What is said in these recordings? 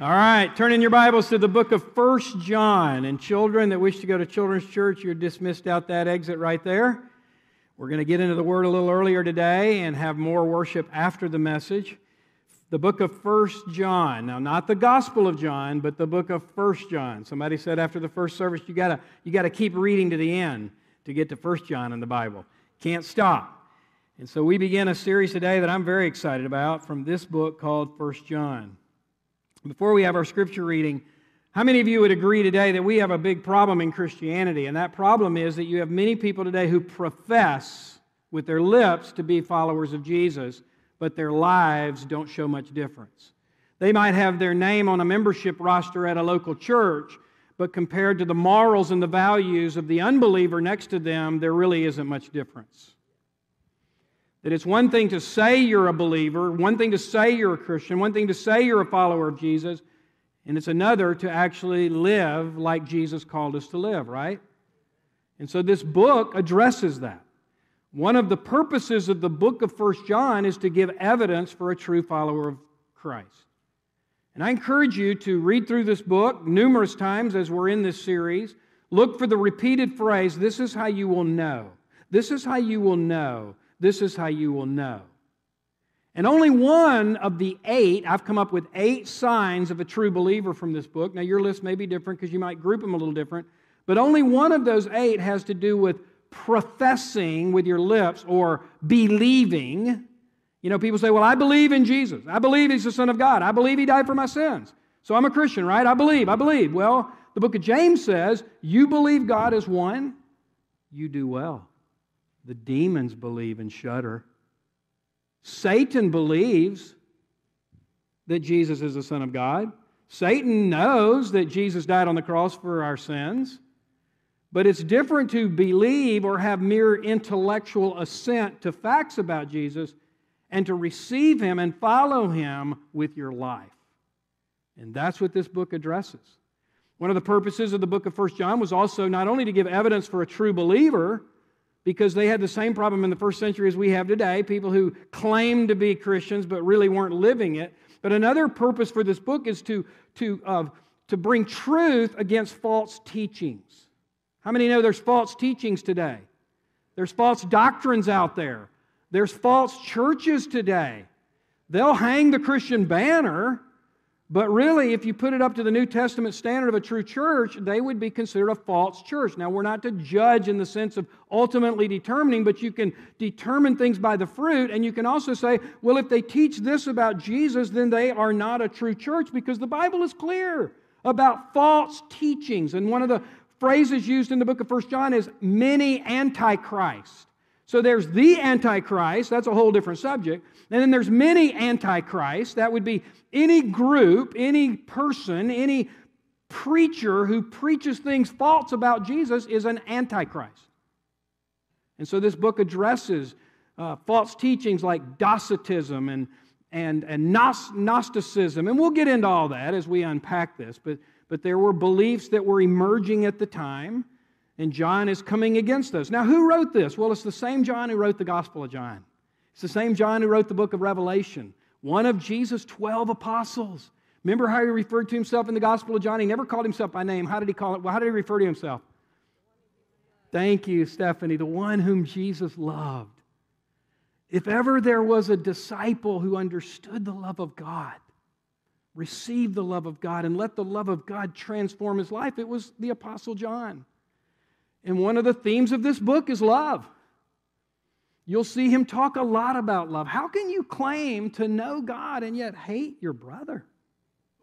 All right, turn in your Bibles to the book of First John. And children that wish to go to children's church, you're dismissed out that exit right there. We're going to get into the word a little earlier today and have more worship after the message. The book of First John. Now, not the Gospel of John, but the book of First John. Somebody said after the first service, you got you got to keep reading to the end to get to First John in the Bible. Can't stop. And so we begin a series today that I'm very excited about from this book called First John. Before we have our scripture reading, how many of you would agree today that we have a big problem in Christianity? And that problem is that you have many people today who profess with their lips to be followers of Jesus, but their lives don't show much difference. They might have their name on a membership roster at a local church, but compared to the morals and the values of the unbeliever next to them, there really isn't much difference. That it's one thing to say you're a believer, one thing to say you're a Christian, one thing to say you're a follower of Jesus, and it's another to actually live like Jesus called us to live, right? And so this book addresses that. One of the purposes of the book of First John is to give evidence for a true follower of Christ. And I encourage you to read through this book numerous times as we're in this series. Look for the repeated phrase, this is how you will know. This is how you will know this is how you will know. And only one of the eight, I've come up with eight signs of a true believer from this book. Now, your list may be different because you might group them a little different, but only one of those eight has to do with professing with your lips or believing. You know, people say, Well, I believe in Jesus. I believe He's the Son of God. I believe He died for my sins. So I'm a Christian, right? I believe. I believe. Well, the book of James says, You believe God is one, you do well. The demons believe and shudder. Satan believes that Jesus is the Son of God. Satan knows that Jesus died on the cross for our sins. But it's different to believe or have mere intellectual assent to facts about Jesus and to receive him and follow him with your life. And that's what this book addresses. One of the purposes of the book of First John was also not only to give evidence for a true believer, because they had the same problem in the first century as we have today people who claimed to be Christians but really weren't living it. But another purpose for this book is to, to, uh, to bring truth against false teachings. How many know there's false teachings today? There's false doctrines out there. There's false churches today. They'll hang the Christian banner, but really, if you put it up to the New Testament standard of a true church, they would be considered a false church. Now, we're not to judge in the sense of ultimately determining, but you can determine things by the fruit. And you can also say, well, if they teach this about Jesus, then they are not a true church because the Bible is clear about false teachings. And one of the phrases used in the book of First John is many antichrist. So there's the Antichrist, that's a whole different subject. And then there's many Antichrists, that would be any group, any person, any preacher who preaches things false about Jesus is an Antichrist. And so this book addresses uh, false teachings like Docetism and, and, and Gnosticism. And we'll get into all that as we unpack this. But, but there were beliefs that were emerging at the time and John is coming against those. Now, who wrote this? Well, it's the same John who wrote the Gospel of John. It's the same John who wrote the book of Revelation, one of Jesus' 12 apostles. Remember how he referred to himself in the Gospel of John? He never called himself by name. How did he call it? Well, how did he refer to himself? Thank you, Stephanie, the one whom Jesus loved. If ever there was a disciple who understood the love of God, received the love of God, and let the love of God transform his life, it was the Apostle John. And one of the themes of this book is love. You'll see him talk a lot about love. How can you claim to know God and yet hate your brother?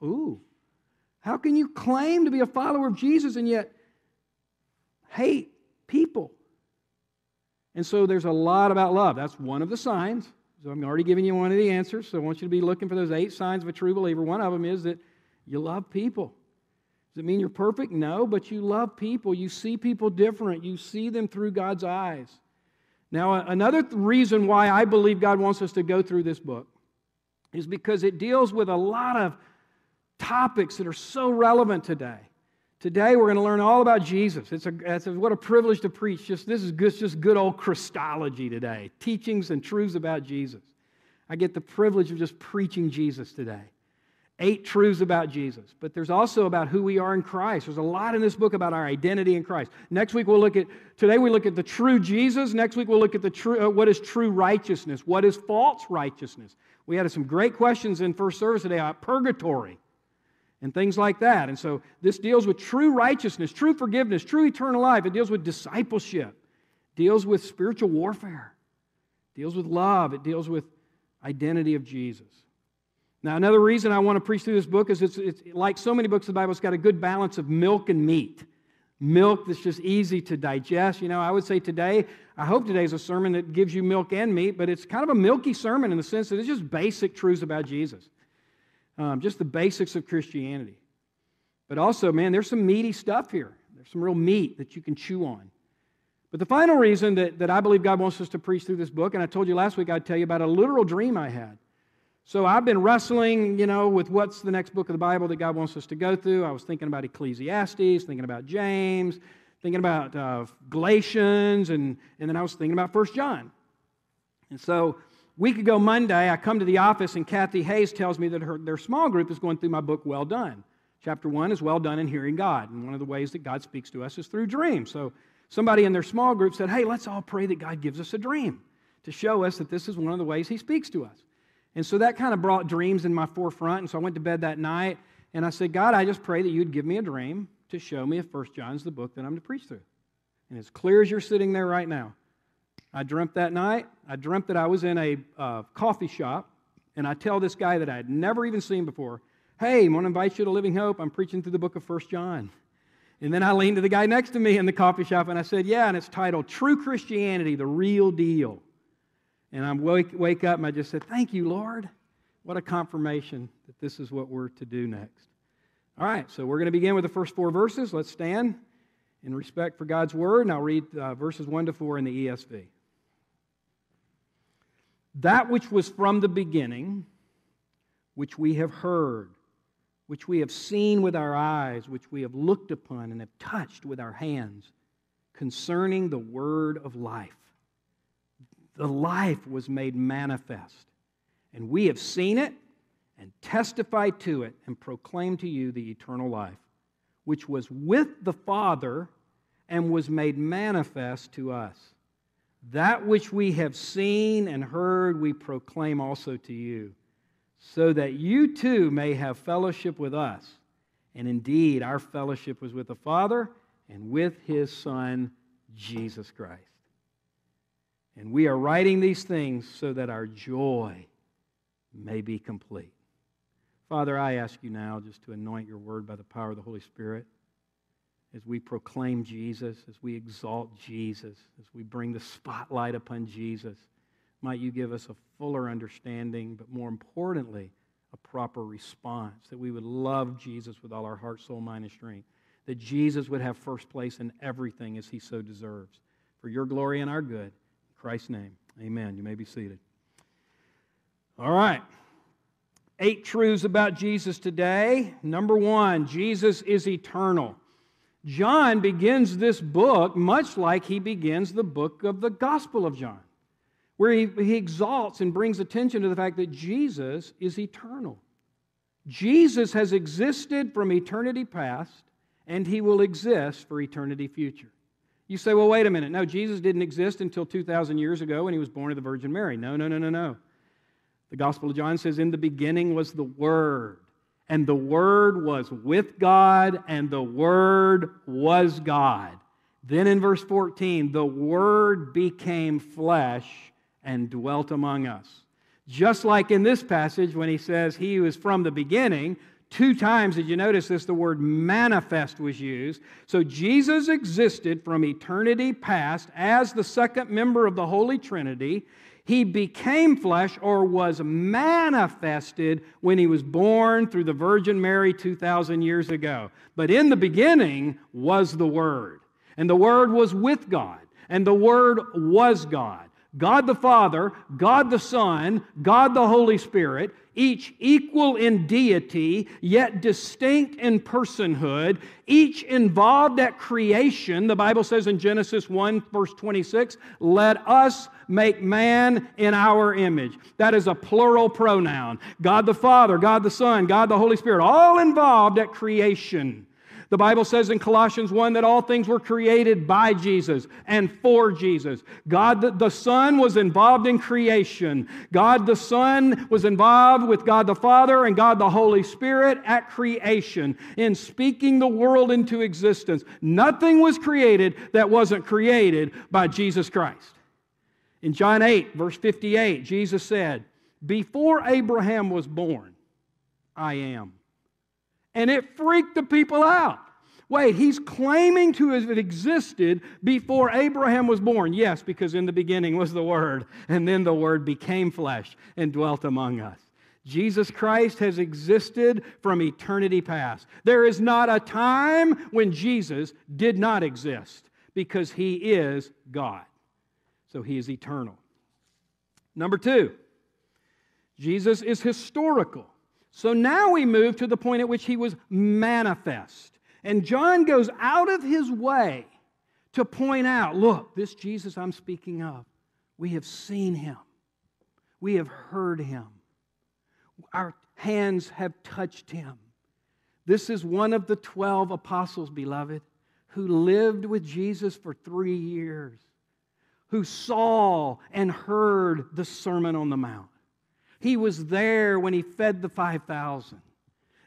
Ooh. How can you claim to be a follower of Jesus and yet hate people? And so there's a lot about love. That's one of the signs. So I'm already giving you one of the answers. So I want you to be looking for those eight signs of a true believer. One of them is that you love people. Does it mean you're perfect? No, but you love people. You see people different. You see them through God's eyes. Now, another reason why I believe God wants us to go through this book is because it deals with a lot of topics that are so relevant today. Today, we're going to learn all about Jesus. It's a, it's a, what a privilege to preach. Just this is good, just good old Christology today, teachings and truths about Jesus. I get the privilege of just preaching Jesus today. Eight truths about Jesus, but there's also about who we are in Christ. There's a lot in this book about our identity in Christ. Next week we'll look at today we look at the true Jesus. Next week we'll look at the true uh, what is true righteousness, what is false righteousness. We had some great questions in first service today about purgatory and things like that. And so this deals with true righteousness, true forgiveness, true eternal life. It deals with discipleship, deals with spiritual warfare, deals with love, it deals with identity of Jesus. Now, another reason I want to preach through this book is it's, it's like so many books of the Bible, it's got a good balance of milk and meat. Milk that's just easy to digest. You know, I would say today, I hope today's a sermon that gives you milk and meat, but it's kind of a milky sermon in the sense that it's just basic truths about Jesus, um, just the basics of Christianity. But also, man, there's some meaty stuff here. There's some real meat that you can chew on. But the final reason that, that I believe God wants us to preach through this book, and I told you last week I'd tell you about a literal dream I had. So I've been wrestling, you know, with what's the next book of the Bible that God wants us to go through. I was thinking about Ecclesiastes, thinking about James, thinking about uh, Galatians, and, and then I was thinking about First John. And so week ago Monday, I come to the office and Kathy Hayes tells me that her, their small group is going through my book, Well Done. Chapter one is Well Done in Hearing God. And one of the ways that God speaks to us is through dreams. So somebody in their small group said, Hey, let's all pray that God gives us a dream to show us that this is one of the ways He speaks to us. And so that kind of brought dreams in my forefront. And so I went to bed that night and I said, God, I just pray that you'd give me a dream to show me if First John's the book that I'm to preach through. And as clear as you're sitting there right now, I dreamt that night. I dreamt that I was in a uh, coffee shop, and I tell this guy that I had never even seen before, "Hey, I want to invite you to Living Hope. I'm preaching through the book of First John." And then I leaned to the guy next to me in the coffee shop, and I said, "Yeah," and it's titled "True Christianity: The Real Deal." And I wake, wake up and I just said, Thank you, Lord. What a confirmation that this is what we're to do next. All right, so we're going to begin with the first four verses. Let's stand in respect for God's word, and I'll read uh, verses 1 to 4 in the ESV. That which was from the beginning, which we have heard, which we have seen with our eyes, which we have looked upon and have touched with our hands, concerning the word of life the life was made manifest. And we have seen it and testified to it and proclaimed to you the eternal life, which was with the Father and was made manifest to us. That which we have seen and heard, we proclaim also to you, so that you too may have fellowship with us. And indeed, our fellowship was with the Father and with his Son, Jesus Christ. And we are writing these things so that our joy may be complete. Father, I ask you now just to anoint your word by the power of the Holy Spirit as we proclaim Jesus, as we exalt Jesus, as we bring the spotlight upon Jesus. Might you give us a fuller understanding, but more importantly, a proper response, that we would love Jesus with all our heart, soul, mind, and strength, that Jesus would have first place in everything as he so deserves. For your glory and our good. Christ's name. Amen. You may be seated. All right. Eight truths about Jesus today. Number one, Jesus is eternal. John begins this book much like he begins the book of the Gospel of John, where he, he exalts and brings attention to the fact that Jesus is eternal. Jesus has existed from eternity past, and he will exist for eternity future. You say, well, wait a minute. No, Jesus didn't exist until 2,000 years ago when he was born of the Virgin Mary. No, no, no, no, no. The Gospel of John says, In the beginning was the Word, and the Word was with God, and the Word was God. Then in verse 14, the Word became flesh and dwelt among us. Just like in this passage when he says he was from the beginning, Two times, did you notice this? The word manifest was used. So Jesus existed from eternity past as the second member of the Holy Trinity. He became flesh or was manifested when he was born through the Virgin Mary 2,000 years ago. But in the beginning was the Word, and the Word was with God, and the Word was God. God the Father, God the Son, God the Holy Spirit, each equal in deity, yet distinct in personhood, each involved at creation. The Bible says in Genesis 1, verse 26, let us make man in our image. That is a plural pronoun. God the Father, God the Son, God the Holy Spirit, all involved at creation. The Bible says in Colossians 1 that all things were created by Jesus and for Jesus. God the, the Son was involved in creation. God the Son was involved with God the Father and God the Holy Spirit at creation in speaking the world into existence. Nothing was created that wasn't created by Jesus Christ. In John 8, verse 58, Jesus said, Before Abraham was born, I am. And it freaked the people out. Wait, he's claiming to have existed before Abraham was born. Yes, because in the beginning was the Word, and then the Word became flesh and dwelt among us. Jesus Christ has existed from eternity past. There is not a time when Jesus did not exist because he is God. So he is eternal. Number two, Jesus is historical. So now we move to the point at which he was manifest. And John goes out of his way to point out look, this Jesus I'm speaking of, we have seen him, we have heard him, our hands have touched him. This is one of the 12 apostles, beloved, who lived with Jesus for three years, who saw and heard the Sermon on the Mount. He was there when he fed the 5,000.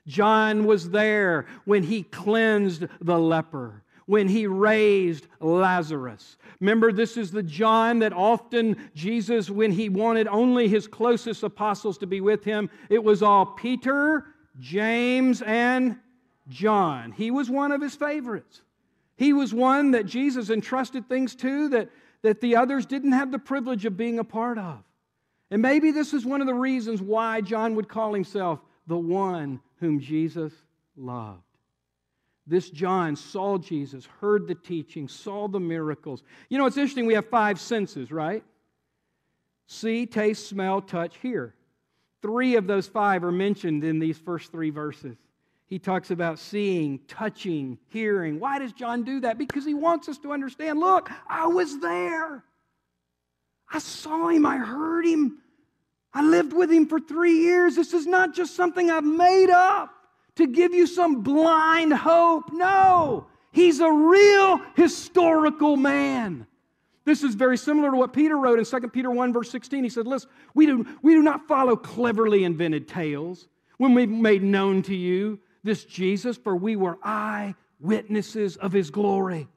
John was there when he cleansed the leper, when he raised Lazarus. Remember, this is the John that often Jesus, when he wanted only his closest apostles to be with him, it was all Peter, James, and John. He was one of his favorites. He was one that Jesus entrusted things to that, that the others didn't have the privilege of being a part of. And maybe this is one of the reasons why John would call himself the one whom Jesus loved. This John saw Jesus, heard the teaching, saw the miracles. You know, it's interesting, we have five senses, right? See, taste, smell, touch, hear. Three of those five are mentioned in these first three verses. He talks about seeing, touching, hearing. Why does John do that? Because he wants us to understand look, I was there. I saw him, I heard him, I lived with him for three years. This is not just something I've made up to give you some blind hope. No, he's a real historical man. This is very similar to what Peter wrote in 2 Peter 1, verse 16. He said, Listen, we do, we do not follow cleverly invented tales when we made known to you this Jesus, for we were eyewitnesses of his glory.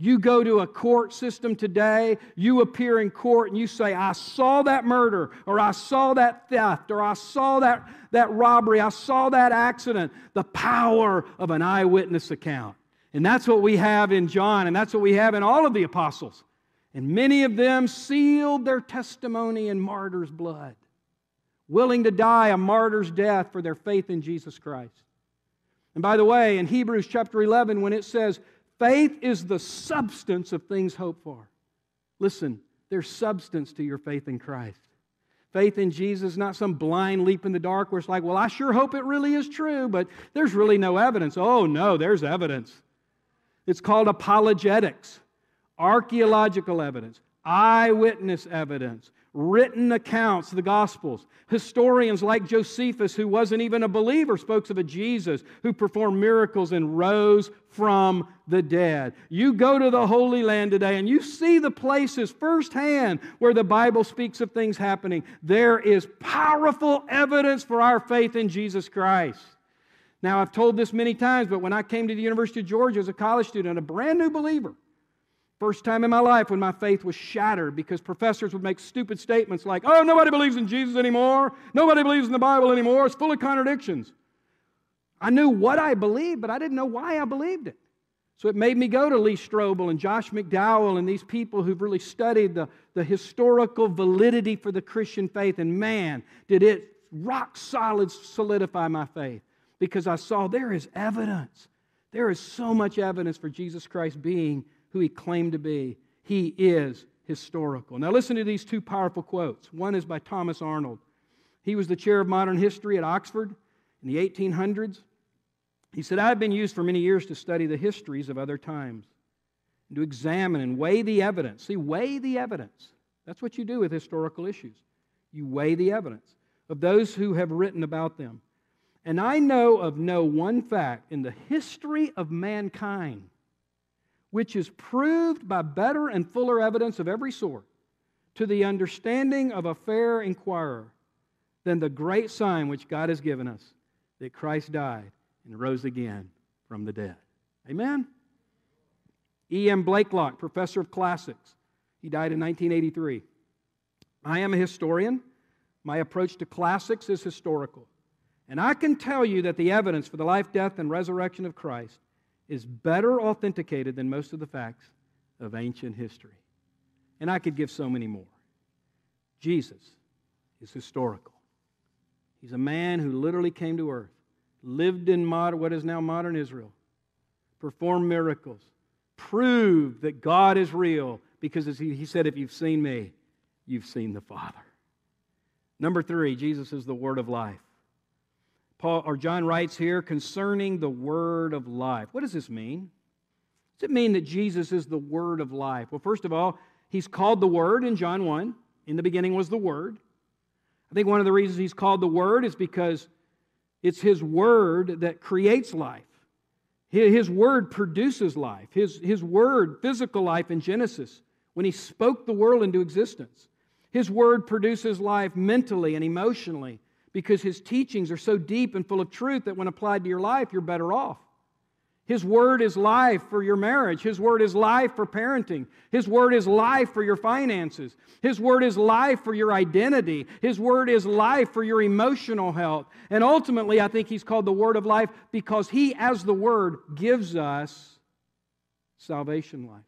You go to a court system today, you appear in court and you say, I saw that murder, or I saw that theft, or I saw that, that robbery, I saw that accident. The power of an eyewitness account. And that's what we have in John, and that's what we have in all of the apostles. And many of them sealed their testimony in martyr's blood, willing to die a martyr's death for their faith in Jesus Christ. And by the way, in Hebrews chapter 11, when it says, Faith is the substance of things hoped for. Listen, there's substance to your faith in Christ. Faith in Jesus not some blind leap in the dark where it's like, well, I sure hope it really is true, but there's really no evidence. Oh, no, there's evidence. It's called apologetics, archaeological evidence, eyewitness evidence, written accounts, the Gospels. Historians like Josephus, who wasn't even a believer, spoke of a Jesus who performed miracles and rose from the dead. You go to the Holy Land today and you see the places firsthand where the Bible speaks of things happening. There is powerful evidence for our faith in Jesus Christ. Now, I've told this many times, but when I came to the University of Georgia as a college student, a brand new believer, First time in my life when my faith was shattered because professors would make stupid statements like, oh, nobody believes in Jesus anymore. Nobody believes in the Bible anymore. It's full of contradictions. I knew what I believed, but I didn't know why I believed it. So it made me go to Lee Strobel and Josh McDowell and these people who've really studied the, the historical validity for the Christian faith. And man, did it rock solid solidify my faith because I saw there is evidence. There is so much evidence for Jesus Christ being who he claimed to be. He is historical. Now, listen to these two powerful quotes. One is by Thomas Arnold. He was the chair of modern history at Oxford in the 1800s. He said, I've been used for many years to study the histories of other times and to examine and weigh the evidence. See, weigh the evidence. That's what you do with historical issues. You weigh the evidence of those who have written about them. And I know of no one fact in the history of mankind which is proved by better and fuller evidence of every sort to the understanding of a fair inquirer than the great sign which God has given us that Christ died and rose again from the dead. Amen? E.M. Blaiklock, professor of classics, he died in 1983. I am a historian. My approach to classics is historical. And I can tell you that the evidence for the life, death, and resurrection of Christ is better authenticated than most of the facts of ancient history. And I could give so many more. Jesus is historical. He's a man who literally came to earth, lived in what is now modern Israel, performed miracles, proved that God is real because he, he said, If you've seen me, you've seen the Father. Number three, Jesus is the Word of life. Paul or John writes here concerning the word of life. What does this mean? Does it mean that Jesus is the word of life? Well, first of all, he's called the word in John 1. In the beginning was the word. I think one of the reasons he's called the word is because it's his word that creates life. His word produces life. His, his word, physical life in Genesis, when he spoke the world into existence. His word produces life mentally and emotionally because his teachings are so deep and full of truth that when applied to your life, you're better off. His word is life for your marriage. His word is life for parenting. His word is life for your finances. His word is life for your identity. His word is life for your emotional health. And ultimately, I think he's called the word of life because he, as the word, gives us salvation life.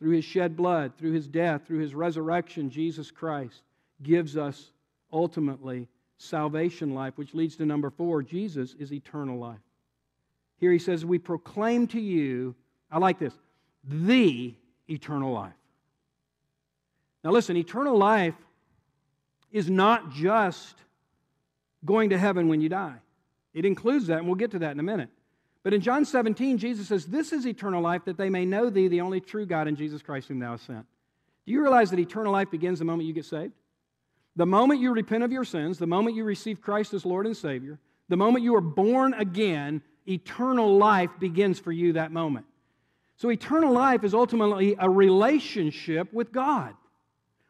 Through his shed blood, through his death, through his resurrection, Jesus Christ gives us ultimately salvation life, which leads to number four Jesus is eternal life. Here he says, We proclaim to you, I like this, the eternal life. Now listen, eternal life is not just going to heaven when you die, it includes that, and we'll get to that in a minute. But in John 17, Jesus says, This is eternal life, that they may know thee, the only true God, and Jesus Christ, whom thou hast sent. Do you realize that eternal life begins the moment you get saved? The moment you repent of your sins, the moment you receive Christ as Lord and Savior, the moment you are born again, eternal life begins for you that moment. So, eternal life is ultimately a relationship with God,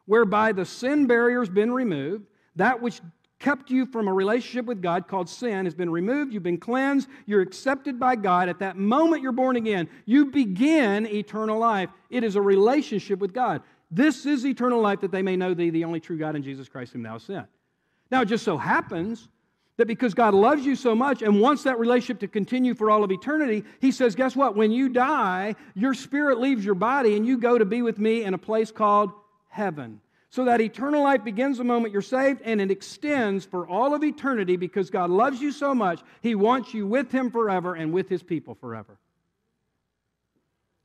whereby the sin barrier has been removed. That which kept you from a relationship with God called sin has been removed. You've been cleansed. You're accepted by God. At that moment you're born again, you begin eternal life. It is a relationship with God. This is eternal life that they may know thee, the only true God, and Jesus Christ, whom thou sent. Now, it just so happens that because God loves you so much and wants that relationship to continue for all of eternity, He says, Guess what? When you die, your spirit leaves your body and you go to be with me in a place called heaven. So that eternal life begins the moment you're saved and it extends for all of eternity because God loves you so much. He wants you with Him forever and with His people forever.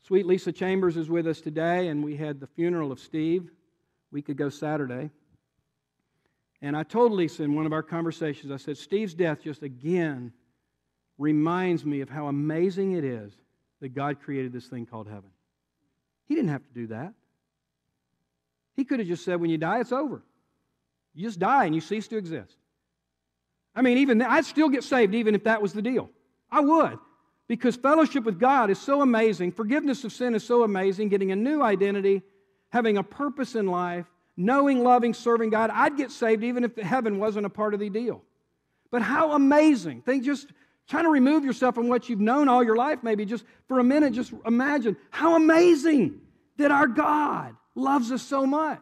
Sweet Lisa Chambers is with us today, and we had the funeral of Steve a week ago Saturday. And I told Lisa in one of our conversations, I said, Steve's death just again reminds me of how amazing it is that God created this thing called heaven. He didn't have to do that. He could have just said, when you die, it's over. You just die and you cease to exist. I mean, even I'd still get saved even if that was the deal. I would. Because fellowship with God is so amazing, forgiveness of sin is so amazing, getting a new identity, having a purpose in life, knowing, loving, serving God. I'd get saved even if heaven wasn't a part of the deal. But how amazing. Think just trying to remove yourself from what you've known all your life, maybe just for a minute, just imagine how amazing that our God loves us so much.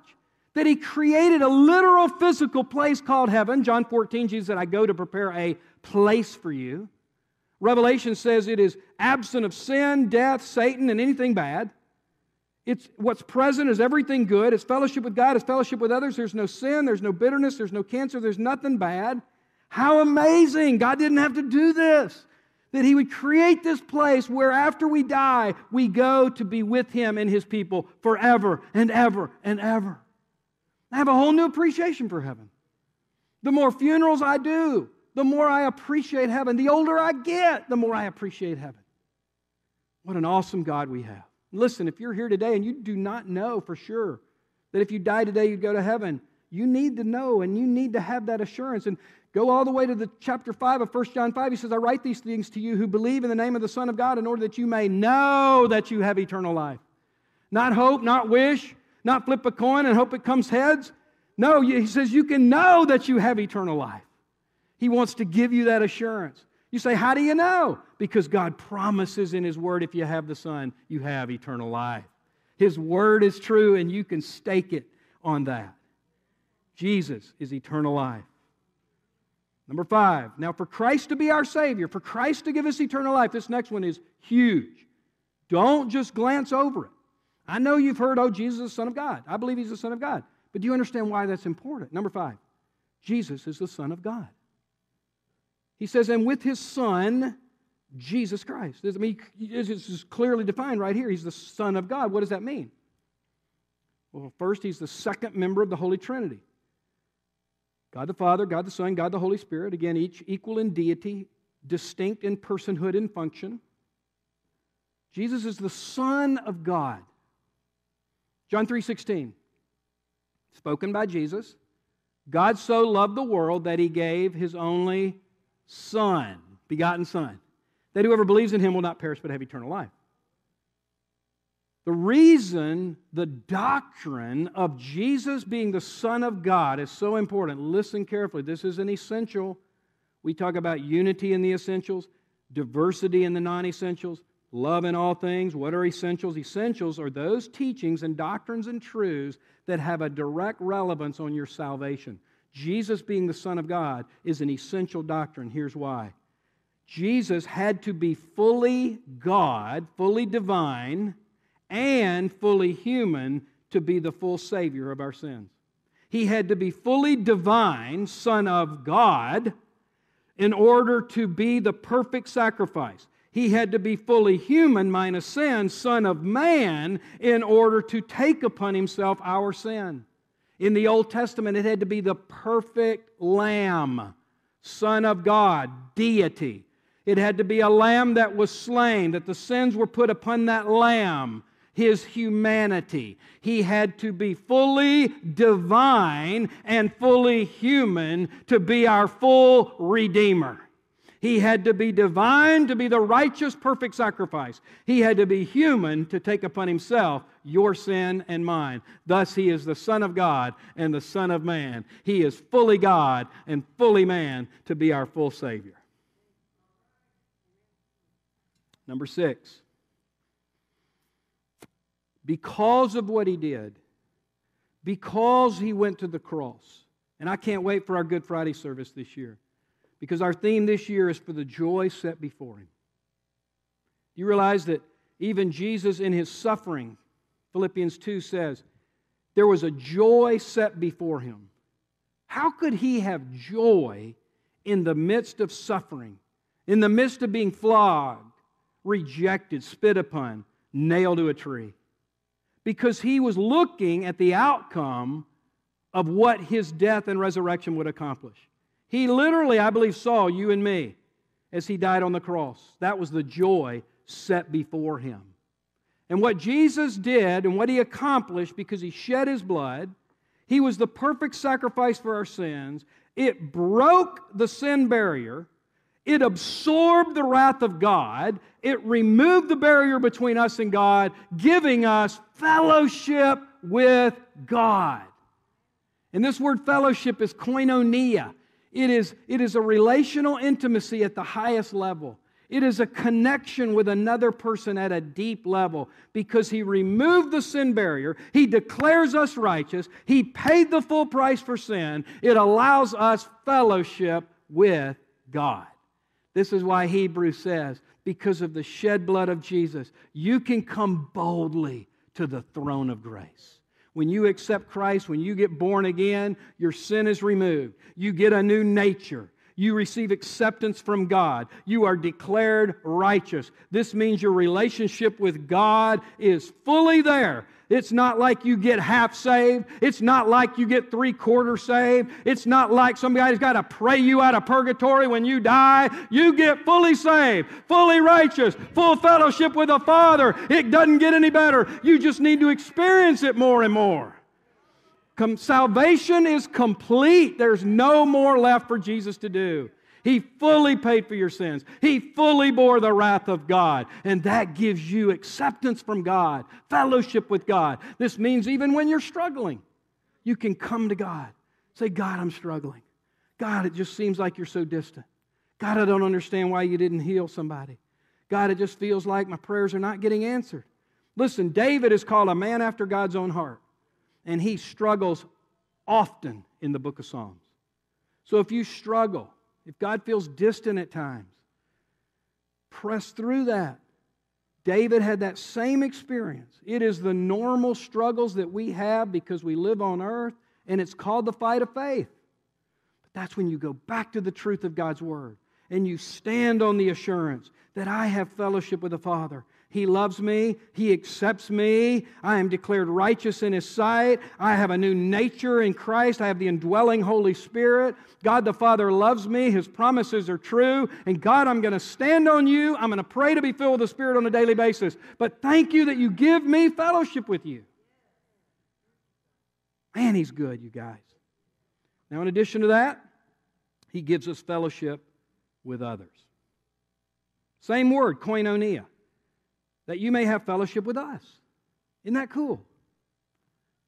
That he created a literal physical place called heaven. John 14, Jesus said, I go to prepare a place for you. Revelation says it is absent of sin, death, Satan, and anything bad. It's what's present is everything good. It's fellowship with God, it's fellowship with others. There's no sin, there's no bitterness, there's no cancer, there's nothing bad. How amazing! God didn't have to do this. that He would create this place where after we die, we go to be with Him and His people forever and ever and ever. I have a whole new appreciation for heaven. The more funerals I do, the more I appreciate heaven. The older I get, the more I appreciate heaven. What an awesome God we have. Listen, if you're here today and you do not know for sure that if you die today, you'd go to heaven, you need to know and you need to have that assurance. And Go all the way to the chapter 5 of 1 John 5. He says, I write these things to you who believe in the name of the Son of God in order that you may know that you have eternal life. Not hope, not wish, not flip a coin and hope it comes heads. No, he says you can know that you have eternal life. He wants to give you that assurance. You say, How do you know? Because God promises in His Word if you have the Son, you have eternal life. His Word is true, and you can stake it on that. Jesus is eternal life. Number five, now for Christ to be our Savior, for Christ to give us eternal life, this next one is huge. Don't just glance over it. I know you've heard, oh, Jesus is the Son of God. I believe He's the Son of God. But do you understand why that's important? Number five, Jesus is the Son of God. He says, and with His Son, Jesus Christ. I mean, this is clearly defined right here. He's the Son of God. What does that mean? Well, first, He's the second member of the Holy Trinity. God the Father, God the Son, God the Holy Spirit, again, each equal in deity, distinct in personhood and function. Jesus is the Son of God. John 3:16. Spoken by Jesus. God so loved the world that he gave his only Son, begotten Son, that whoever believes in him will not perish but have eternal life. The reason the doctrine of Jesus being the Son of God is so important, listen carefully. This is an essential. We talk about unity in the essentials, diversity in the non essentials, love in all things. What are essentials? Essentials are those teachings and doctrines and truths that have a direct relevance on your salvation. Jesus being the Son of God is an essential doctrine. Here's why Jesus had to be fully God, fully divine and fully human to be the full Savior of our sins. He had to be fully divine, Son of God, in order to be the perfect sacrifice. He had to be fully human, minus sin, Son of Man, in order to take upon himself our sin. In the Old Testament, it had to be the perfect Lamb, Son of God, deity. It had to be a lamb that was slain, that the sins were put upon that lamb his humanity. He had to be fully divine and fully human to be our full Redeemer. He had to be divine to be the righteous, perfect sacrifice. He had to be human to take upon himself your sin and mine. Thus, he is the Son of God and the Son of Man. He is fully God and fully man to be our full Savior. Number six, because of what he did, because he went to the cross. And I can't wait for our Good Friday service this year because our theme this year is for the joy set before him. Do You realize that even Jesus in his suffering, Philippians 2 says, there was a joy set before him. How could he have joy in the midst of suffering, in the midst of being flogged, rejected, spit upon, nailed to a tree? because he was looking at the outcome of what his death and resurrection would accomplish. He literally, I believe, saw you and me as he died on the cross. That was the joy set before him. And what Jesus did and what he accomplished because he shed his blood, he was the perfect sacrifice for our sins. It broke the sin barrier it absorbed the wrath of God. It removed the barrier between us and God, giving us fellowship with God. And this word fellowship is koinonia. It is, it is a relational intimacy at the highest level. It is a connection with another person at a deep level because he removed the sin barrier. He declares us righteous. He paid the full price for sin. It allows us fellowship with God. This is why Hebrews says, because of the shed blood of Jesus, you can come boldly to the throne of grace. When you accept Christ, when you get born again, your sin is removed. You get a new nature. You receive acceptance from God. You are declared righteous. This means your relationship with God is fully there. It's not like you get half saved. It's not like you get three quarters saved. It's not like somebody's got to pray you out of purgatory when you die. You get fully saved, fully righteous, full fellowship with the Father. It doesn't get any better. You just need to experience it more and more. Com- salvation is complete. There's no more left for Jesus to do. He fully paid for your sins. He fully bore the wrath of God. And that gives you acceptance from God, fellowship with God. This means even when you're struggling, you can come to God. Say, God, I'm struggling. God, it just seems like you're so distant. God, I don't understand why you didn't heal somebody. God, it just feels like my prayers are not getting answered. Listen, David is called a man after God's own heart and he struggles often in the book of Psalms. So if you struggle, if God feels distant at times, press through that. David had that same experience. It is the normal struggles that we have because we live on earth, and it's called the fight of faith. But that's when you go back to the truth of God's word and you stand on the assurance that I have fellowship with the Father he loves me. He accepts me. I am declared righteous in His sight. I have a new nature in Christ. I have the indwelling Holy Spirit. God the Father loves me. His promises are true. And God, I'm going to stand on you. I'm going to pray to be filled with the Spirit on a daily basis. But thank you that you give me fellowship with you. Man, He's good, you guys. Now, in addition to that, He gives us fellowship with others. Same word, koinonia that you may have fellowship with us. Isn't that cool?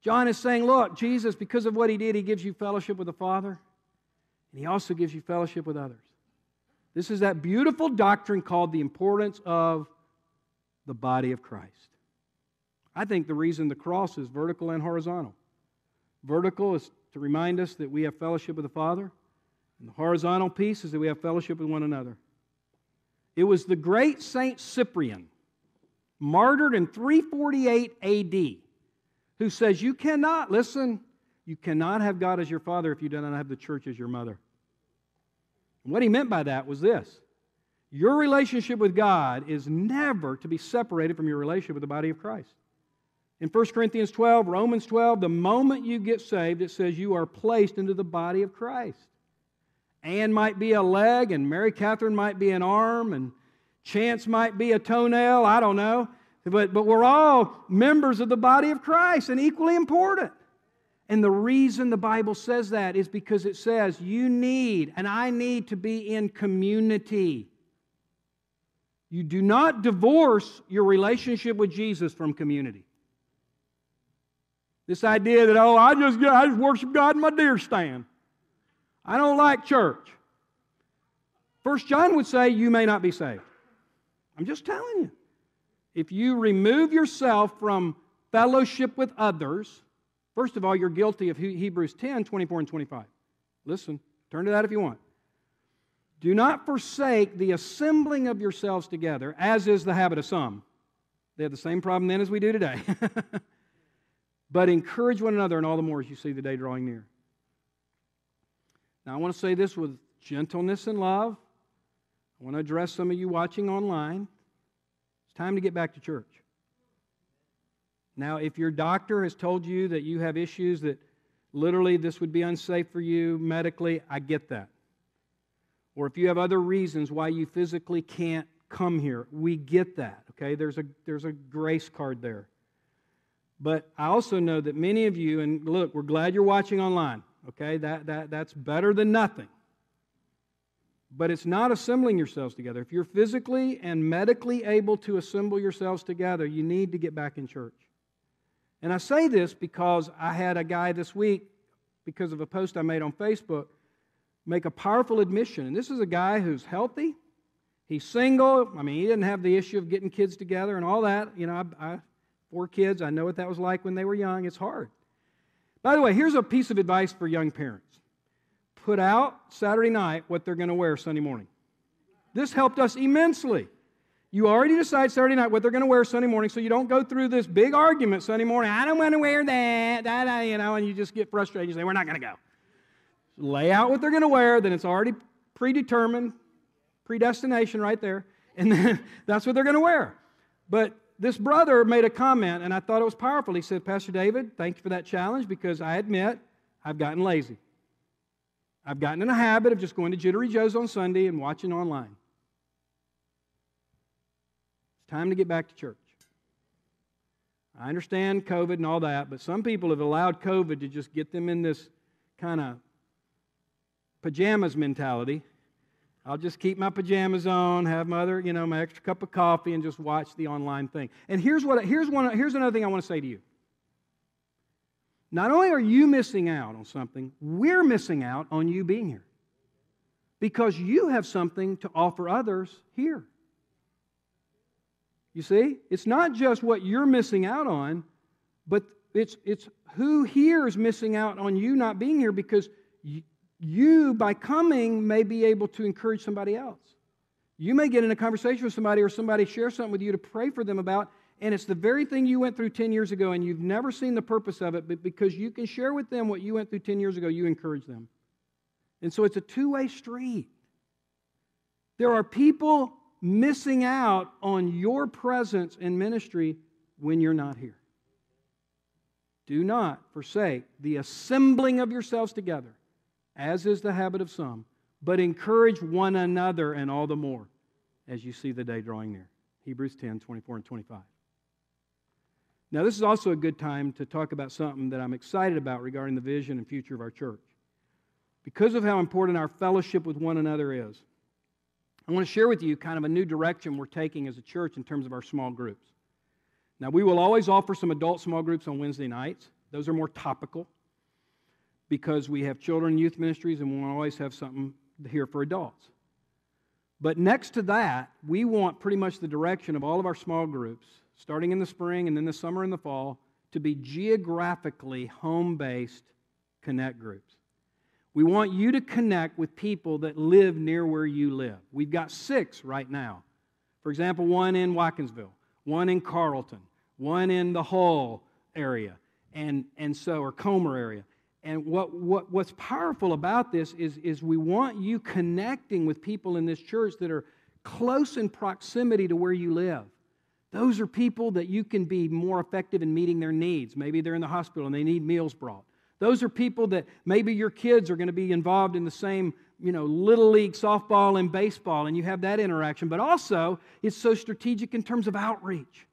John is saying, Look, Jesus, because of what he did, he gives you fellowship with the Father, and he also gives you fellowship with others. This is that beautiful doctrine called the importance of the body of Christ. I think the reason the cross is vertical and horizontal. Vertical is to remind us that we have fellowship with the Father, and the horizontal piece is that we have fellowship with one another. It was the great Saint Cyprian martyred in 348 AD, who says, You cannot, listen, you cannot have God as your father if you do not have the church as your mother. And what he meant by that was this your relationship with God is never to be separated from your relationship with the body of Christ. In 1 Corinthians 12, Romans 12, the moment you get saved, it says you are placed into the body of Christ. Anne might be a leg, and Mary Catherine might be an arm, and Chance might be a toenail, I don't know. But, but we're all members of the body of Christ and equally important. And the reason the Bible says that is because it says you need and I need to be in community. You do not divorce your relationship with Jesus from community. This idea that, oh, I just, I just worship God in my deer stand. I don't like church. First John would say you may not be saved. I'm just telling you. If you remove yourself from fellowship with others, first of all, you're guilty of Hebrews 10 24 and 25. Listen, turn to that if you want. Do not forsake the assembling of yourselves together, as is the habit of some. They had the same problem then as we do today. but encourage one another, and all the more as you see the day drawing near. Now, I want to say this with gentleness and love. I want to address some of you watching online. It's time to get back to church. Now, if your doctor has told you that you have issues that literally this would be unsafe for you medically, I get that. Or if you have other reasons why you physically can't come here, we get that. Okay? There's a, there's a grace card there. But I also know that many of you, and look, we're glad you're watching online. Okay? That, that, that's better than nothing but it's not assembling yourselves together. If you're physically and medically able to assemble yourselves together, you need to get back in church. And I say this because I had a guy this week, because of a post I made on Facebook, make a powerful admission. And this is a guy who's healthy, he's single. I mean, he didn't have the issue of getting kids together and all that. You know, I, I four kids. I know what that was like when they were young. It's hard. By the way, here's a piece of advice for young parents put out Saturday night what they're going to wear Sunday morning. This helped us immensely. You already decide Saturday night what they're going to wear Sunday morning, so you don't go through this big argument Sunday morning. I don't want to wear that, that, you know, and you just get frustrated. You say, "We're not going to go." Lay out what they're going to wear, then it's already predetermined, predestination right there. And then that's what they're going to wear. But this brother made a comment, and I thought it was powerful. He said, Pastor David, thank you for that challenge because I admit I've gotten lazy. I've gotten in a habit of just going to Jittery Joe's on Sunday and watching online. It's time to get back to church. I understand COVID and all that, but some people have allowed COVID to just get them in this kind of pajamas mentality. I'll just keep my pajamas on, have my other, you know, my extra cup of coffee, and just watch the online thing. And here's what here's one here's another thing I want to say to you. Not only are you missing out on something, we're missing out on you being here. Because you have something to offer others here. You see? It's not just what you're missing out on, but it's, it's who here is missing out on you not being here because you, you, by coming, may be able to encourage somebody else. You may get in a conversation with somebody or somebody share something with you to pray for them about, and it's the very thing you went through 10 years ago and you've never seen the purpose of it, but because you can share with them what you went through 10 years ago, you encourage them. And so it's a two way street. There are people missing out on your presence in ministry when you're not here. Do not forsake the assembling of yourselves together, as is the habit of some, but encourage one another and all the more as you see the day drawing near. Hebrews 10 24 and 25. Now, this is also a good time to talk about something that I'm excited about regarding the vision and future of our church. Because of how important our fellowship with one another is, I want to share with you kind of a new direction we're taking as a church in terms of our small groups. Now, we will always offer some adult small groups on Wednesday nights, those are more topical because we have children and youth ministries and we'll always have something here for adults. But next to that, we want pretty much the direction of all of our small groups starting in the spring and then the summer and the fall, to be geographically home based connect groups. We want you to connect with people that live near where you live. We've got six right now. For example, one in Watkinsville, one in Carlton, one in the Hull area, and, and so, or Comer area. And what, what, what's powerful about this is, is we want you connecting with people in this church that are close in proximity to where you live. Those are people that you can be more effective in meeting their needs. Maybe they're in the hospital and they need meals brought. Those are people that maybe your kids are going to be involved in the same, you know, little league softball and baseball, and you have that interaction. But also, it's so strategic in terms of outreach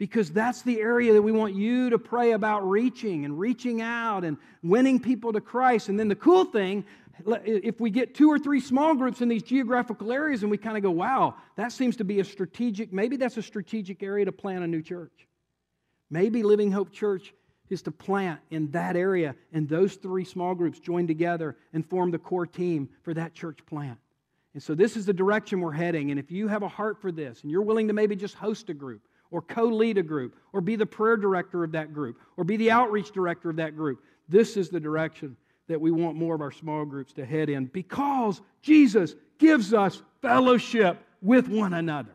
because that's the area that we want you to pray about reaching and reaching out and winning people to Christ. And then the cool thing if we get two or three small groups in these geographical areas and we kind of go, wow, that seems to be a strategic, maybe that's a strategic area to plant a new church. Maybe Living Hope Church is to plant in that area, and those three small groups join together and form the core team for that church plant. And so, this is the direction we're heading. And if you have a heart for this and you're willing to maybe just host a group or co lead a group or be the prayer director of that group or be the outreach director of that group, this is the direction that we want more of our small groups to head in because Jesus gives us fellowship with one another.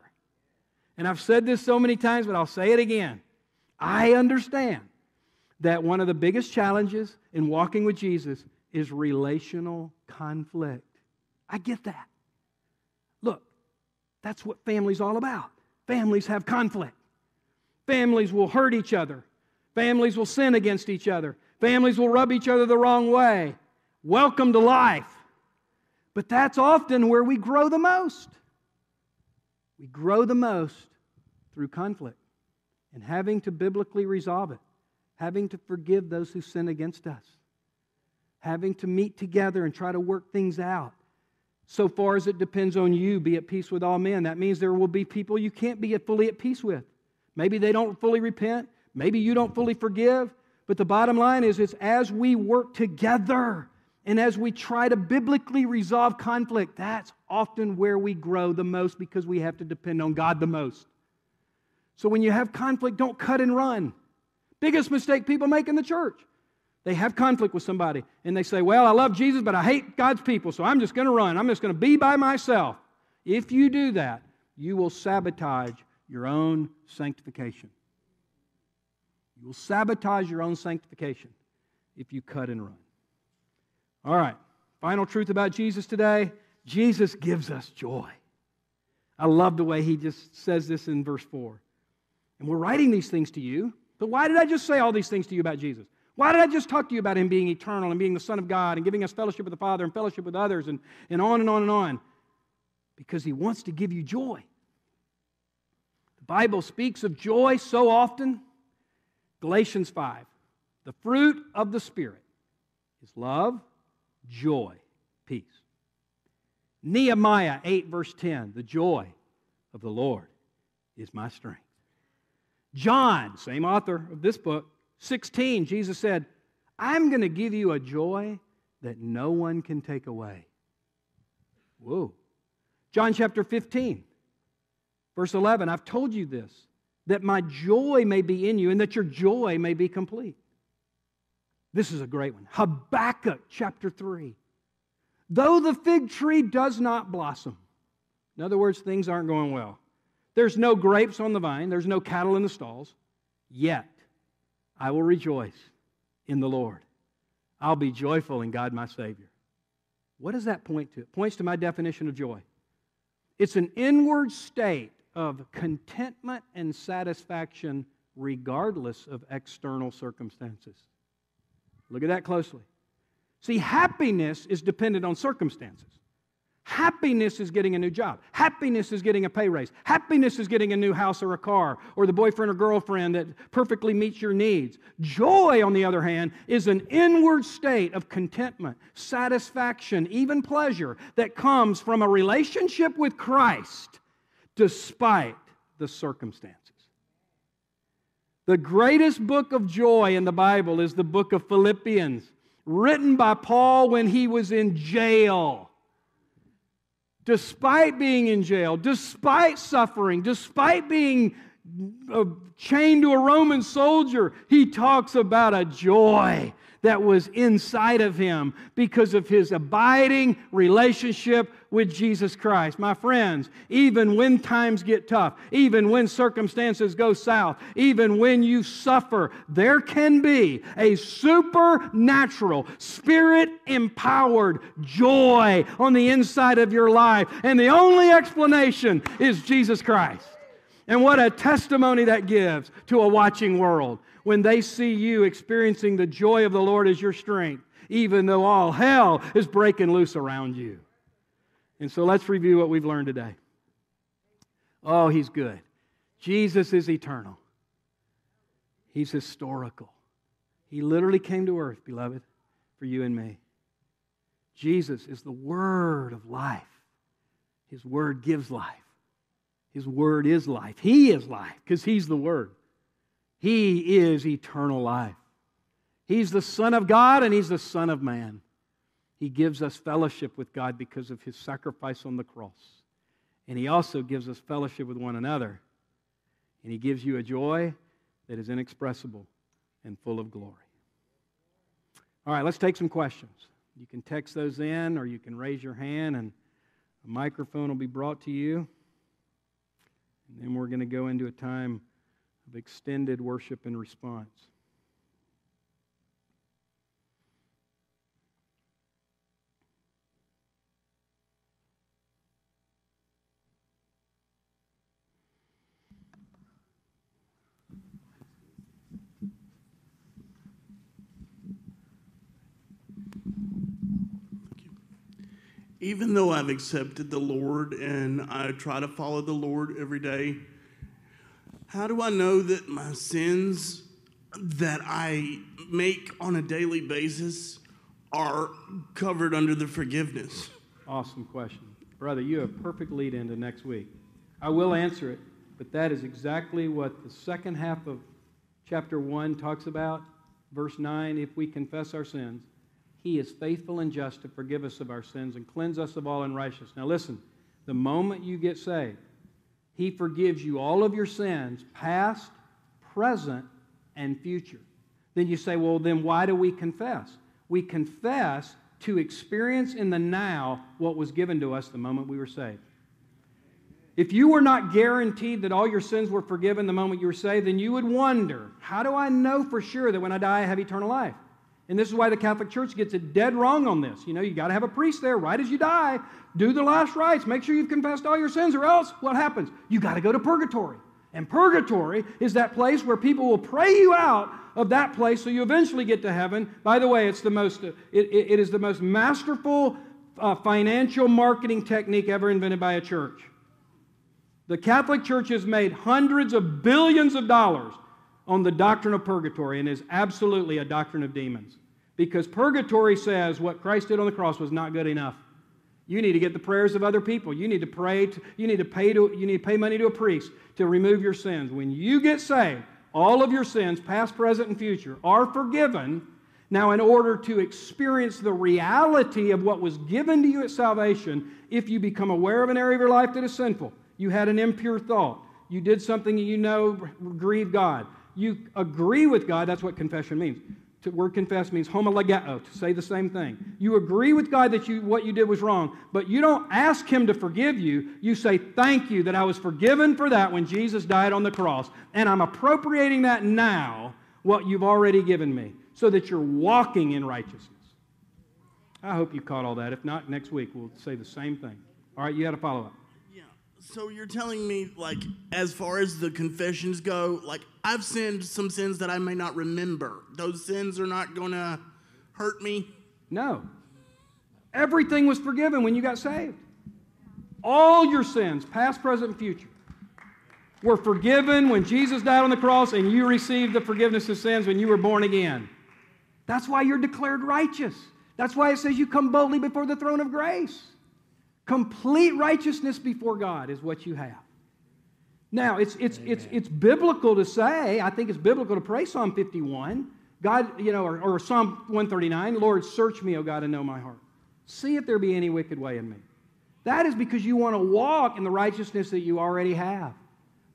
And I've said this so many times, but I'll say it again. I understand that one of the biggest challenges in walking with Jesus is relational conflict. I get that. Look, that's what family's all about. Families have conflict. Families will hurt each other. Families will sin against each other. Families will rub each other the wrong way. Welcome to life. But that's often where we grow the most. We grow the most through conflict and having to biblically resolve it, having to forgive those who sin against us, having to meet together and try to work things out. So far as it depends on you, be at peace with all men. That means there will be people you can't be fully at peace with. Maybe they don't fully repent. Maybe you don't fully forgive. But the bottom line is, it's as we work together and as we try to biblically resolve conflict, that's often where we grow the most because we have to depend on God the most. So when you have conflict, don't cut and run. Biggest mistake people make in the church. They have conflict with somebody and they say, Well, I love Jesus, but I hate God's people, so I'm just going to run. I'm just going to be by myself. If you do that, you will sabotage your own sanctification. You will sabotage your own sanctification if you cut and run. All right, final truth about Jesus today Jesus gives us joy. I love the way he just says this in verse 4. And we're writing these things to you. But why did I just say all these things to you about Jesus? Why did I just talk to you about him being eternal and being the Son of God and giving us fellowship with the Father and fellowship with others and, and on and on and on? Because he wants to give you joy. The Bible speaks of joy so often. Galatians 5. The fruit of the Spirit is love, joy, peace. Nehemiah 8, verse 10. The joy of the Lord is my strength. John, same author of this book, 16, Jesus said, I'm going to give you a joy that no one can take away. Whoa. John chapter 15, verse 11, I've told you this, that my joy may be in you and that your joy may be complete. This is a great one. Habakkuk chapter 3. Though the fig tree does not blossom, in other words, things aren't going well. There's no grapes on the vine, there's no cattle in the stalls. Yet I will rejoice in the Lord. I'll be joyful in God my Savior. What does that point to? It points to my definition of joy. It's an inward state of contentment and satisfaction regardless of external circumstances. Look at that closely. See, happiness is dependent on circumstances. Happiness is getting a new job. Happiness is getting a pay raise. Happiness is getting a new house or a car or the boyfriend or girlfriend that perfectly meets your needs. Joy, on the other hand, is an inward state of contentment, satisfaction, even pleasure that comes from a relationship with Christ despite the circumstances. The greatest book of joy in the Bible is the book of Philippians, written by Paul when he was in jail despite being in jail, despite suffering, despite being uh, chained to a Roman soldier, he talks about a joy that was inside of him because of his abiding relationship with Jesus Christ. My friends, even when times get tough, even when circumstances go south, even when you suffer, there can be a supernatural, spirit empowered joy on the inside of your life. And the only explanation is Jesus Christ. And what a testimony that gives to a watching world when they see you experiencing the joy of the Lord as your strength, even though all hell is breaking loose around you. And so let's review what we've learned today. Oh, he's good. Jesus is eternal, he's historical. He literally came to earth, beloved, for you and me. Jesus is the word of life. His word gives life. His word is life. He is life because He's the word. He is eternal life. He's the Son of God and He's the Son of man. He gives us fellowship with God because of His sacrifice on the cross. And He also gives us fellowship with one another. And He gives you a joy that is inexpressible and full of glory. All right, let's take some questions. You can text those in or you can raise your hand and a microphone will be brought to you. And then we're going to go into a time of extended worship and response. even though I've accepted the Lord and I try to follow the Lord every day, how do I know that my sins that I make on a daily basis are covered under the forgiveness? Awesome question. Brother, you have perfect lead into next week. I will answer it, but that is exactly what the second half of chapter 1 talks about. Verse 9 if we confess our sins, he is faithful and just to forgive us of our sins and cleanse us of all unrighteousness. Now, listen, the moment you get saved, He forgives you all of your sins, past, present, and future. Then you say, well, then why do we confess? We confess to experience in the now what was given to us the moment we were saved. If you were not guaranteed that all your sins were forgiven the moment you were saved, then you would wonder, how do I know for sure that when I die I have eternal life? And this is why the Catholic Church gets it dead wrong on this. You know, you got to have a priest there right as you die. Do the last rites. Make sure you've confessed all your sins, or else what happens? You got to go to purgatory. And purgatory is that place where people will pray you out of that place so you eventually get to heaven. By the way, it's the most, it, it, it is the most masterful uh, financial marketing technique ever invented by a church. The Catholic Church has made hundreds of billions of dollars on the doctrine of purgatory and is absolutely a doctrine of demons. Because purgatory says what Christ did on the cross was not good enough. You need to get the prayers of other people. You need to pray. To, you need to pay to. You need to pay money to a priest to remove your sins. When you get saved, all of your sins, past, present, and future, are forgiven. Now, in order to experience the reality of what was given to you at salvation, if you become aware of an area of your life that is sinful, you had an impure thought, you did something you know grieved God, you agree with God, that's what confession means. The word confess means homologeo, to say the same thing. You agree with God that you, what you did was wrong, but you don't ask Him to forgive you. You say, Thank you that I was forgiven for that when Jesus died on the cross. And I'm appropriating that now, what you've already given me, so that you're walking in righteousness. I hope you caught all that. If not, next week we'll say the same thing. All right, you had a follow up. So you're telling me, like, as far as the confessions go, like, I've sinned some sins that I may not remember. Those sins are not going to hurt me? No. Everything was forgiven when you got saved. All your sins, past, present, and future, were forgiven when Jesus died on the cross and you received the forgiveness of sins when you were born again. That's why you're declared righteous. That's why it says you come boldly before the throne of grace. Complete righteousness before God is what you have. Now, it's, it's, it's, it's biblical to say, I think it's biblical to pray Psalm 51, God, you know, or, or Psalm 139, Lord, search me, O God, and know my heart. See if there be any wicked way in me. That is because you want to walk in the righteousness that you already have.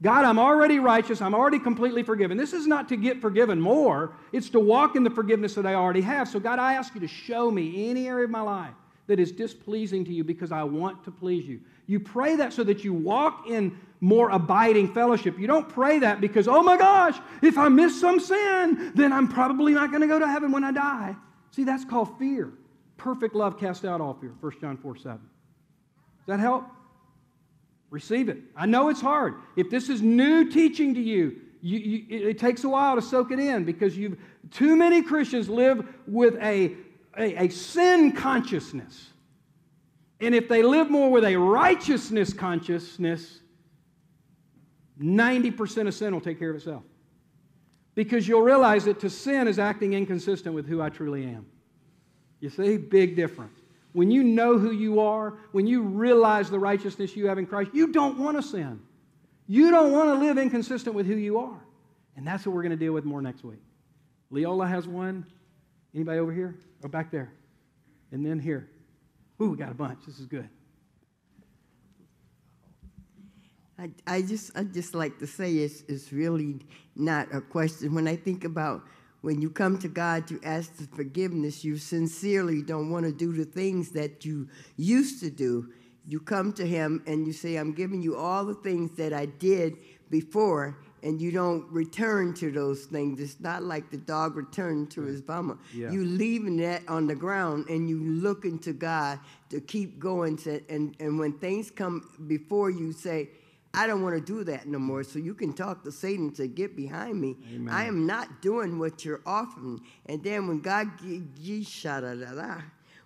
God, I'm already righteous. I'm already completely forgiven. This is not to get forgiven more, it's to walk in the forgiveness that I already have. So, God, I ask you to show me any area of my life that is displeasing to you because I want to please you. You pray that so that you walk in more abiding fellowship. You don't pray that because, oh my gosh, if I miss some sin, then I'm probably not going to go to heaven when I die. See, that's called fear. Perfect love casts out all fear. 1 John 4 7. Does that help? Receive it. I know it's hard. If this is new teaching to you, you, you, it takes a while to soak it in because you've too many Christians live with a a, a sin consciousness. And if they live more with a righteousness consciousness, 90% of sin will take care of itself. Because you'll realize that to sin is acting inconsistent with who I truly am. You see, big difference. When you know who you are, when you realize the righteousness you have in Christ, you don't want to sin. You don't want to live inconsistent with who you are. And that's what we're going to deal with more next week. Leola has one. Anybody over here? Or back there? And then here. Ooh, we got a bunch. This is good. I, I just I just like to say it's it's really not a question. When I think about when you come to God to ask for forgiveness, you sincerely don't want to do the things that you used to do. You come to Him and you say, I'm giving you all the things that I did before, and you don't return to those things. It's not like the dog returned to his vomit. Yeah. You leaving that on the ground and you looking to God to keep going. To, and, and when things come before you, say, I don't want to do that no more. So you can talk to Satan to get behind me. Amen. I am not doing what you're offering. And then when God gives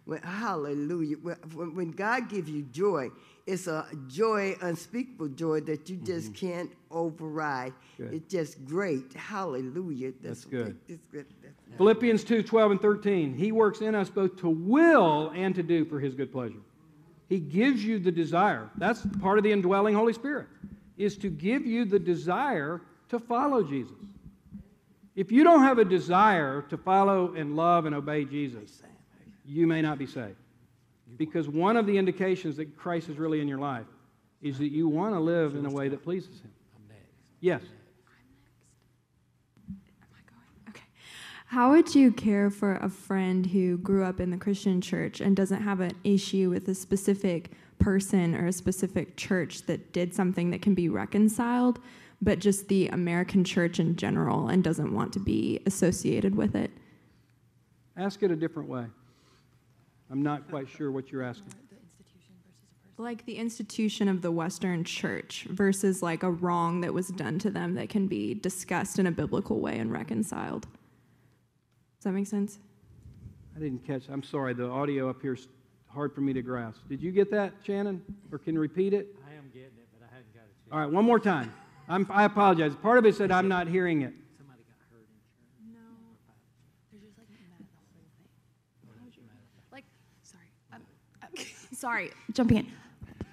when, hallelujah, when, when God gives you joy, it's a joy, unspeakable joy that you just mm-hmm. can't override. Good. It's just great. Hallelujah. That's, That's good. It's good. That's Philippians 2 12 and 13. He works in us both to will and to do for his good pleasure. He gives you the desire. That's part of the indwelling Holy Spirit, is to give you the desire to follow Jesus. If you don't have a desire to follow and love and obey Jesus, you may not be saved. Because one of the indications that Christ is really in your life is that you want to live in a way that pleases Him. Yes. How would you care for a friend who grew up in the Christian church and doesn't have an issue with a specific person or a specific church that did something that can be reconciled, but just the American church in general and doesn't want to be associated with it? Ask it a different way. I'm not quite sure what you're asking. Like the institution of the Western church versus like a wrong that was done to them that can be discussed in a biblical way and reconciled. Does that make sense? I didn't catch. I'm sorry. The audio up here is hard for me to grasp. Did you get that, Shannon? Or can you repeat it? I am getting it, but I hadn't got it. All right, one more time. I'm, I apologize. Part of it said I'm not hearing it. Somebody got hurt in church. They're just like mad at the whole thing. Like, sorry, I'm, I'm sorry, jumping in.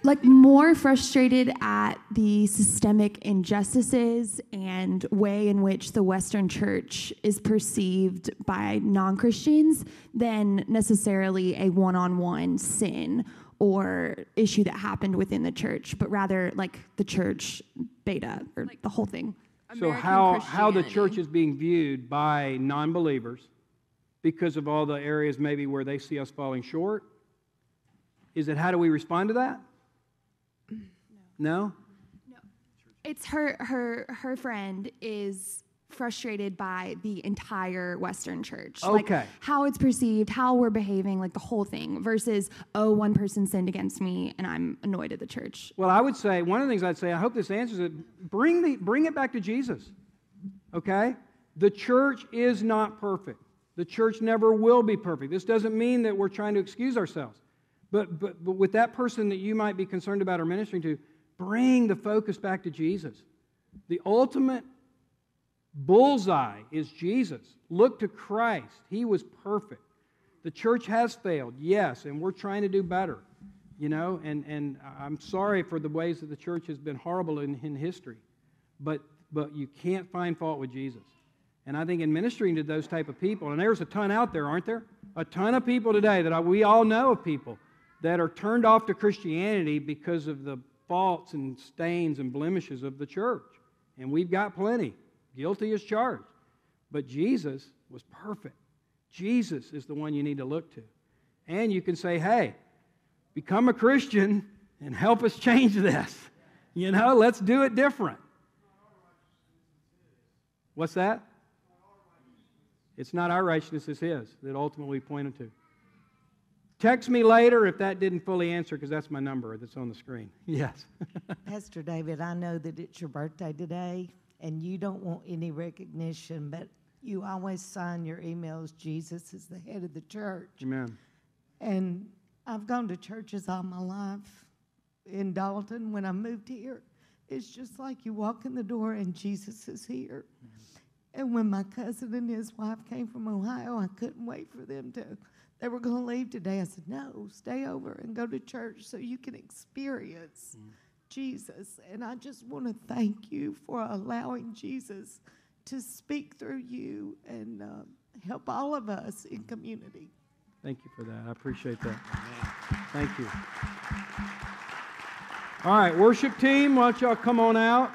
Like more frustrated at the systemic injustices and way in which the Western Church is perceived by non-Christians than necessarily a one-on-one sin or issue that happened within the church, but rather like the church beta or the whole thing. So how how the church is being viewed by non-believers because of all the areas maybe where they see us falling short? Is it how do we respond to that? No. No? no. It's her her her friend is frustrated by the entire Western church. Okay. Like how it's perceived, how we're behaving, like the whole thing, versus, oh, one person sinned against me and I'm annoyed at the church. Well, I would say one of the things I'd say. I hope this answers it. Bring the bring it back to Jesus. Okay. The church is not perfect. The church never will be perfect. This doesn't mean that we're trying to excuse ourselves. But, but, but with that person that you might be concerned about or ministering to, bring the focus back to Jesus. The ultimate bullseye is Jesus. Look to Christ. He was perfect. The church has failed, yes, and we're trying to do better. You know, and, and I'm sorry for the ways that the church has been horrible in, in history. But but you can't find fault with Jesus. And I think in ministering to those type of people, and there's a ton out there, aren't there? A ton of people today that I, we all know of people that are turned off to Christianity because of the faults and stains and blemishes of the church. And we've got plenty. Guilty as charged. But Jesus was perfect. Jesus is the one you need to look to. And you can say, hey, become a Christian and help us change this. You know, let's do it different. What's that? It's not our righteousness, it's His that ultimately we pointed to. Text me later if that didn't fully answer, because that's my number that's on the screen. Yes. Pastor David, I know that it's your birthday today, and you don't want any recognition, but you always sign your emails, Jesus is the head of the church. Amen. And I've gone to churches all my life. In Dalton, when I moved here, it's just like you walk in the door and Jesus is here. Mm-hmm. And when my cousin and his wife came from Ohio, I couldn't wait for them to. They were going to leave today. I said, No, stay over and go to church so you can experience Jesus. And I just want to thank you for allowing Jesus to speak through you and um, help all of us in community. Thank you for that. I appreciate that. Thank you. All right, worship team, why don't y'all come on out?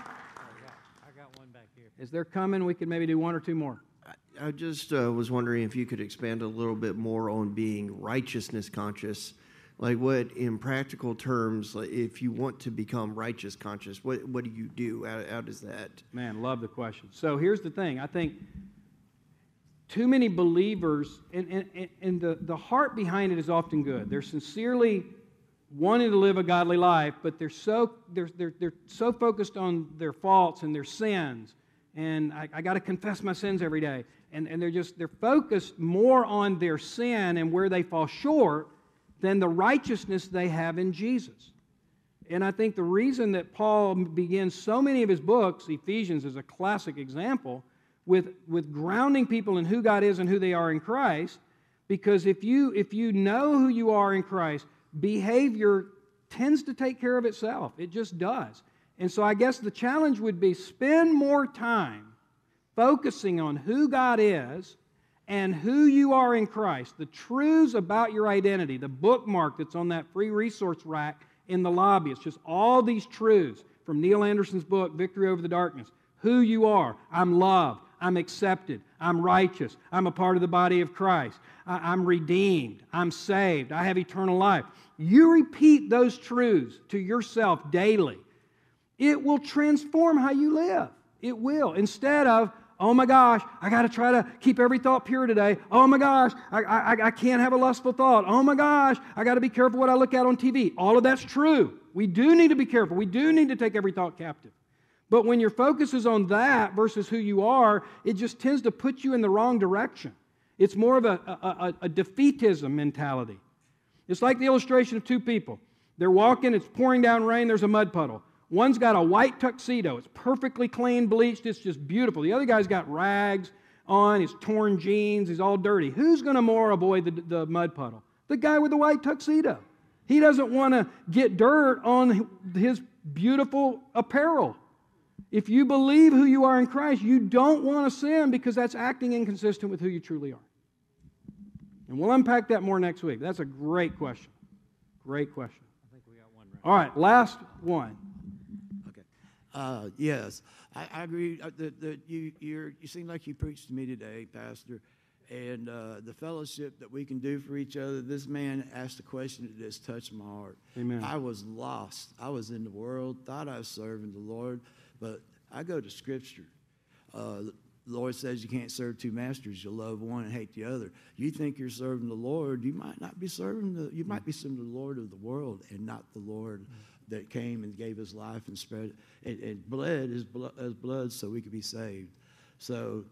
I got one back here. As they're coming, we can maybe do one or two more. I just uh, was wondering if you could expand a little bit more on being righteousness conscious. Like, what, in practical terms, like if you want to become righteous conscious, what, what do you do? How, how does that? Man, love the question. So here's the thing I think too many believers, and, and, and the, the heart behind it is often good. They're sincerely wanting to live a godly life, but they're so, they're, they're, they're so focused on their faults and their sins. And I, I got to confess my sins every day. And, and they're just, they're focused more on their sin and where they fall short than the righteousness they have in Jesus. And I think the reason that Paul begins so many of his books, Ephesians is a classic example, with, with grounding people in who God is and who they are in Christ, because if you, if you know who you are in Christ, behavior tends to take care of itself. It just does. And so I guess the challenge would be spend more time focusing on who God is and who you are in Christ, the truths about your identity, the bookmark that's on that free resource rack in the lobby. It's just all these truths from Neil Anderson's book, Victory Over the Darkness. Who you are. I'm loved. I'm accepted. I'm righteous. I'm a part of the body of Christ. I- I'm redeemed. I'm saved. I have eternal life. You repeat those truths to yourself daily. It will transform how you live. It will. Instead of, Oh my gosh, I got to try to keep every thought pure today. Oh my gosh, I, I, I can't have a lustful thought. Oh my gosh, I got to be careful what I look at on TV. All of that's true. We do need to be careful. We do need to take every thought captive. But when your focus is on that versus who you are, it just tends to put you in the wrong direction. It's more of a, a, a, a defeatism mentality. It's like the illustration of two people. They're walking, it's pouring down rain, there's a mud puddle. One's got a white tuxedo, it's perfectly clean, bleached, it's just beautiful. The other guy's got rags on, his torn jeans, he's all dirty. Who's going to more avoid the, the mud puddle? The guy with the white tuxedo. He doesn't want to get dirt on his beautiful apparel. If you believe who you are in Christ, you don't want to sin because that's acting inconsistent with who you truly are. And we'll unpack that more next week. That's a great question. Great question. I think we got one right. All right, last one. Uh, yes, I, I agree uh, that, that you you're, you seem like you preached to me today, Pastor, and uh, the fellowship that we can do for each other. This man asked a question that just touched my heart. Amen. I was lost. I was in the world, thought I was serving the Lord, but I go to Scripture. Uh, the Lord says you can't serve two masters. You'll love one and hate the other. You think you're serving the Lord, you might not be serving the, you might be serving the Lord of the world and not the Lord that came and gave his life and spread and, and bled his blood, his blood so we could be saved. So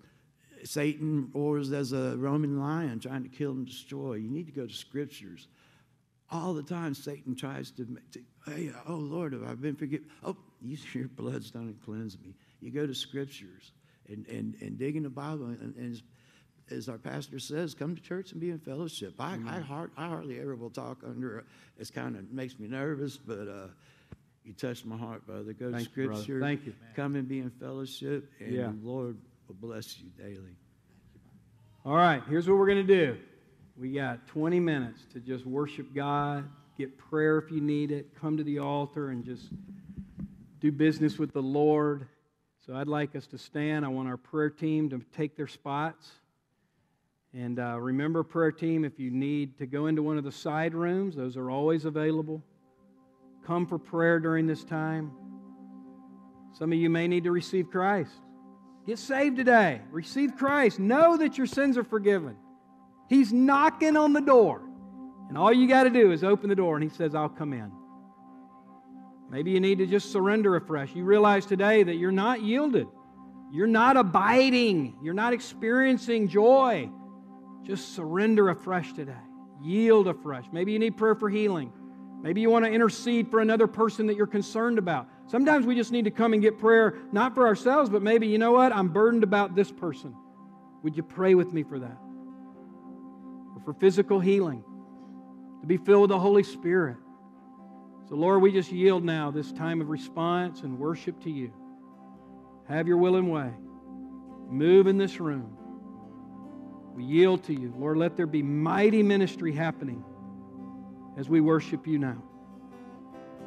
Satan roars as a Roman lion trying to kill and destroy. You need to go to scriptures. All the time, Satan tries to, to hey, oh Lord, have I been forgiven? Oh, you, your blood's done and cleansed me. You go to scriptures and, and, and dig in the Bible. And, and as, our pastor says, come to church and be in fellowship. I, I, hard, I hardly ever will talk under, it it's kind of makes me nervous, but uh, you touched my heart, brother. Go Thank to you, scripture. Thank you. Come and be in fellowship, and Yeah. the Lord will bless you daily. All right, here's what we're going to do. We got 20 minutes to just worship God, get prayer if you need it, come to the altar and just do business with the Lord. So I'd like us to stand. I want our prayer team to take their spots. And uh, remember, prayer team, if you need to go into one of the side rooms, those are always available. Come for prayer during this time. Some of you may need to receive Christ. Get saved today. Receive Christ. Know that your sins are forgiven. He's knocking on the door. And all you got to do is open the door, and He says, I'll come in. Maybe you need to just surrender afresh. You realize today that you're not yielded, you're not abiding, you're not experiencing joy. Just surrender afresh today. Yield afresh. Maybe you need prayer for healing. Maybe you want to intercede for another person that you're concerned about. Sometimes we just need to come and get prayer, not for ourselves, but maybe, you know what? I'm burdened about this person. Would you pray with me for that? Or for physical healing, to be filled with the Holy Spirit. So, Lord, we just yield now this time of response and worship to you. Have your will and way. Move in this room. We yield to you. Lord, let there be mighty ministry happening as we worship you now.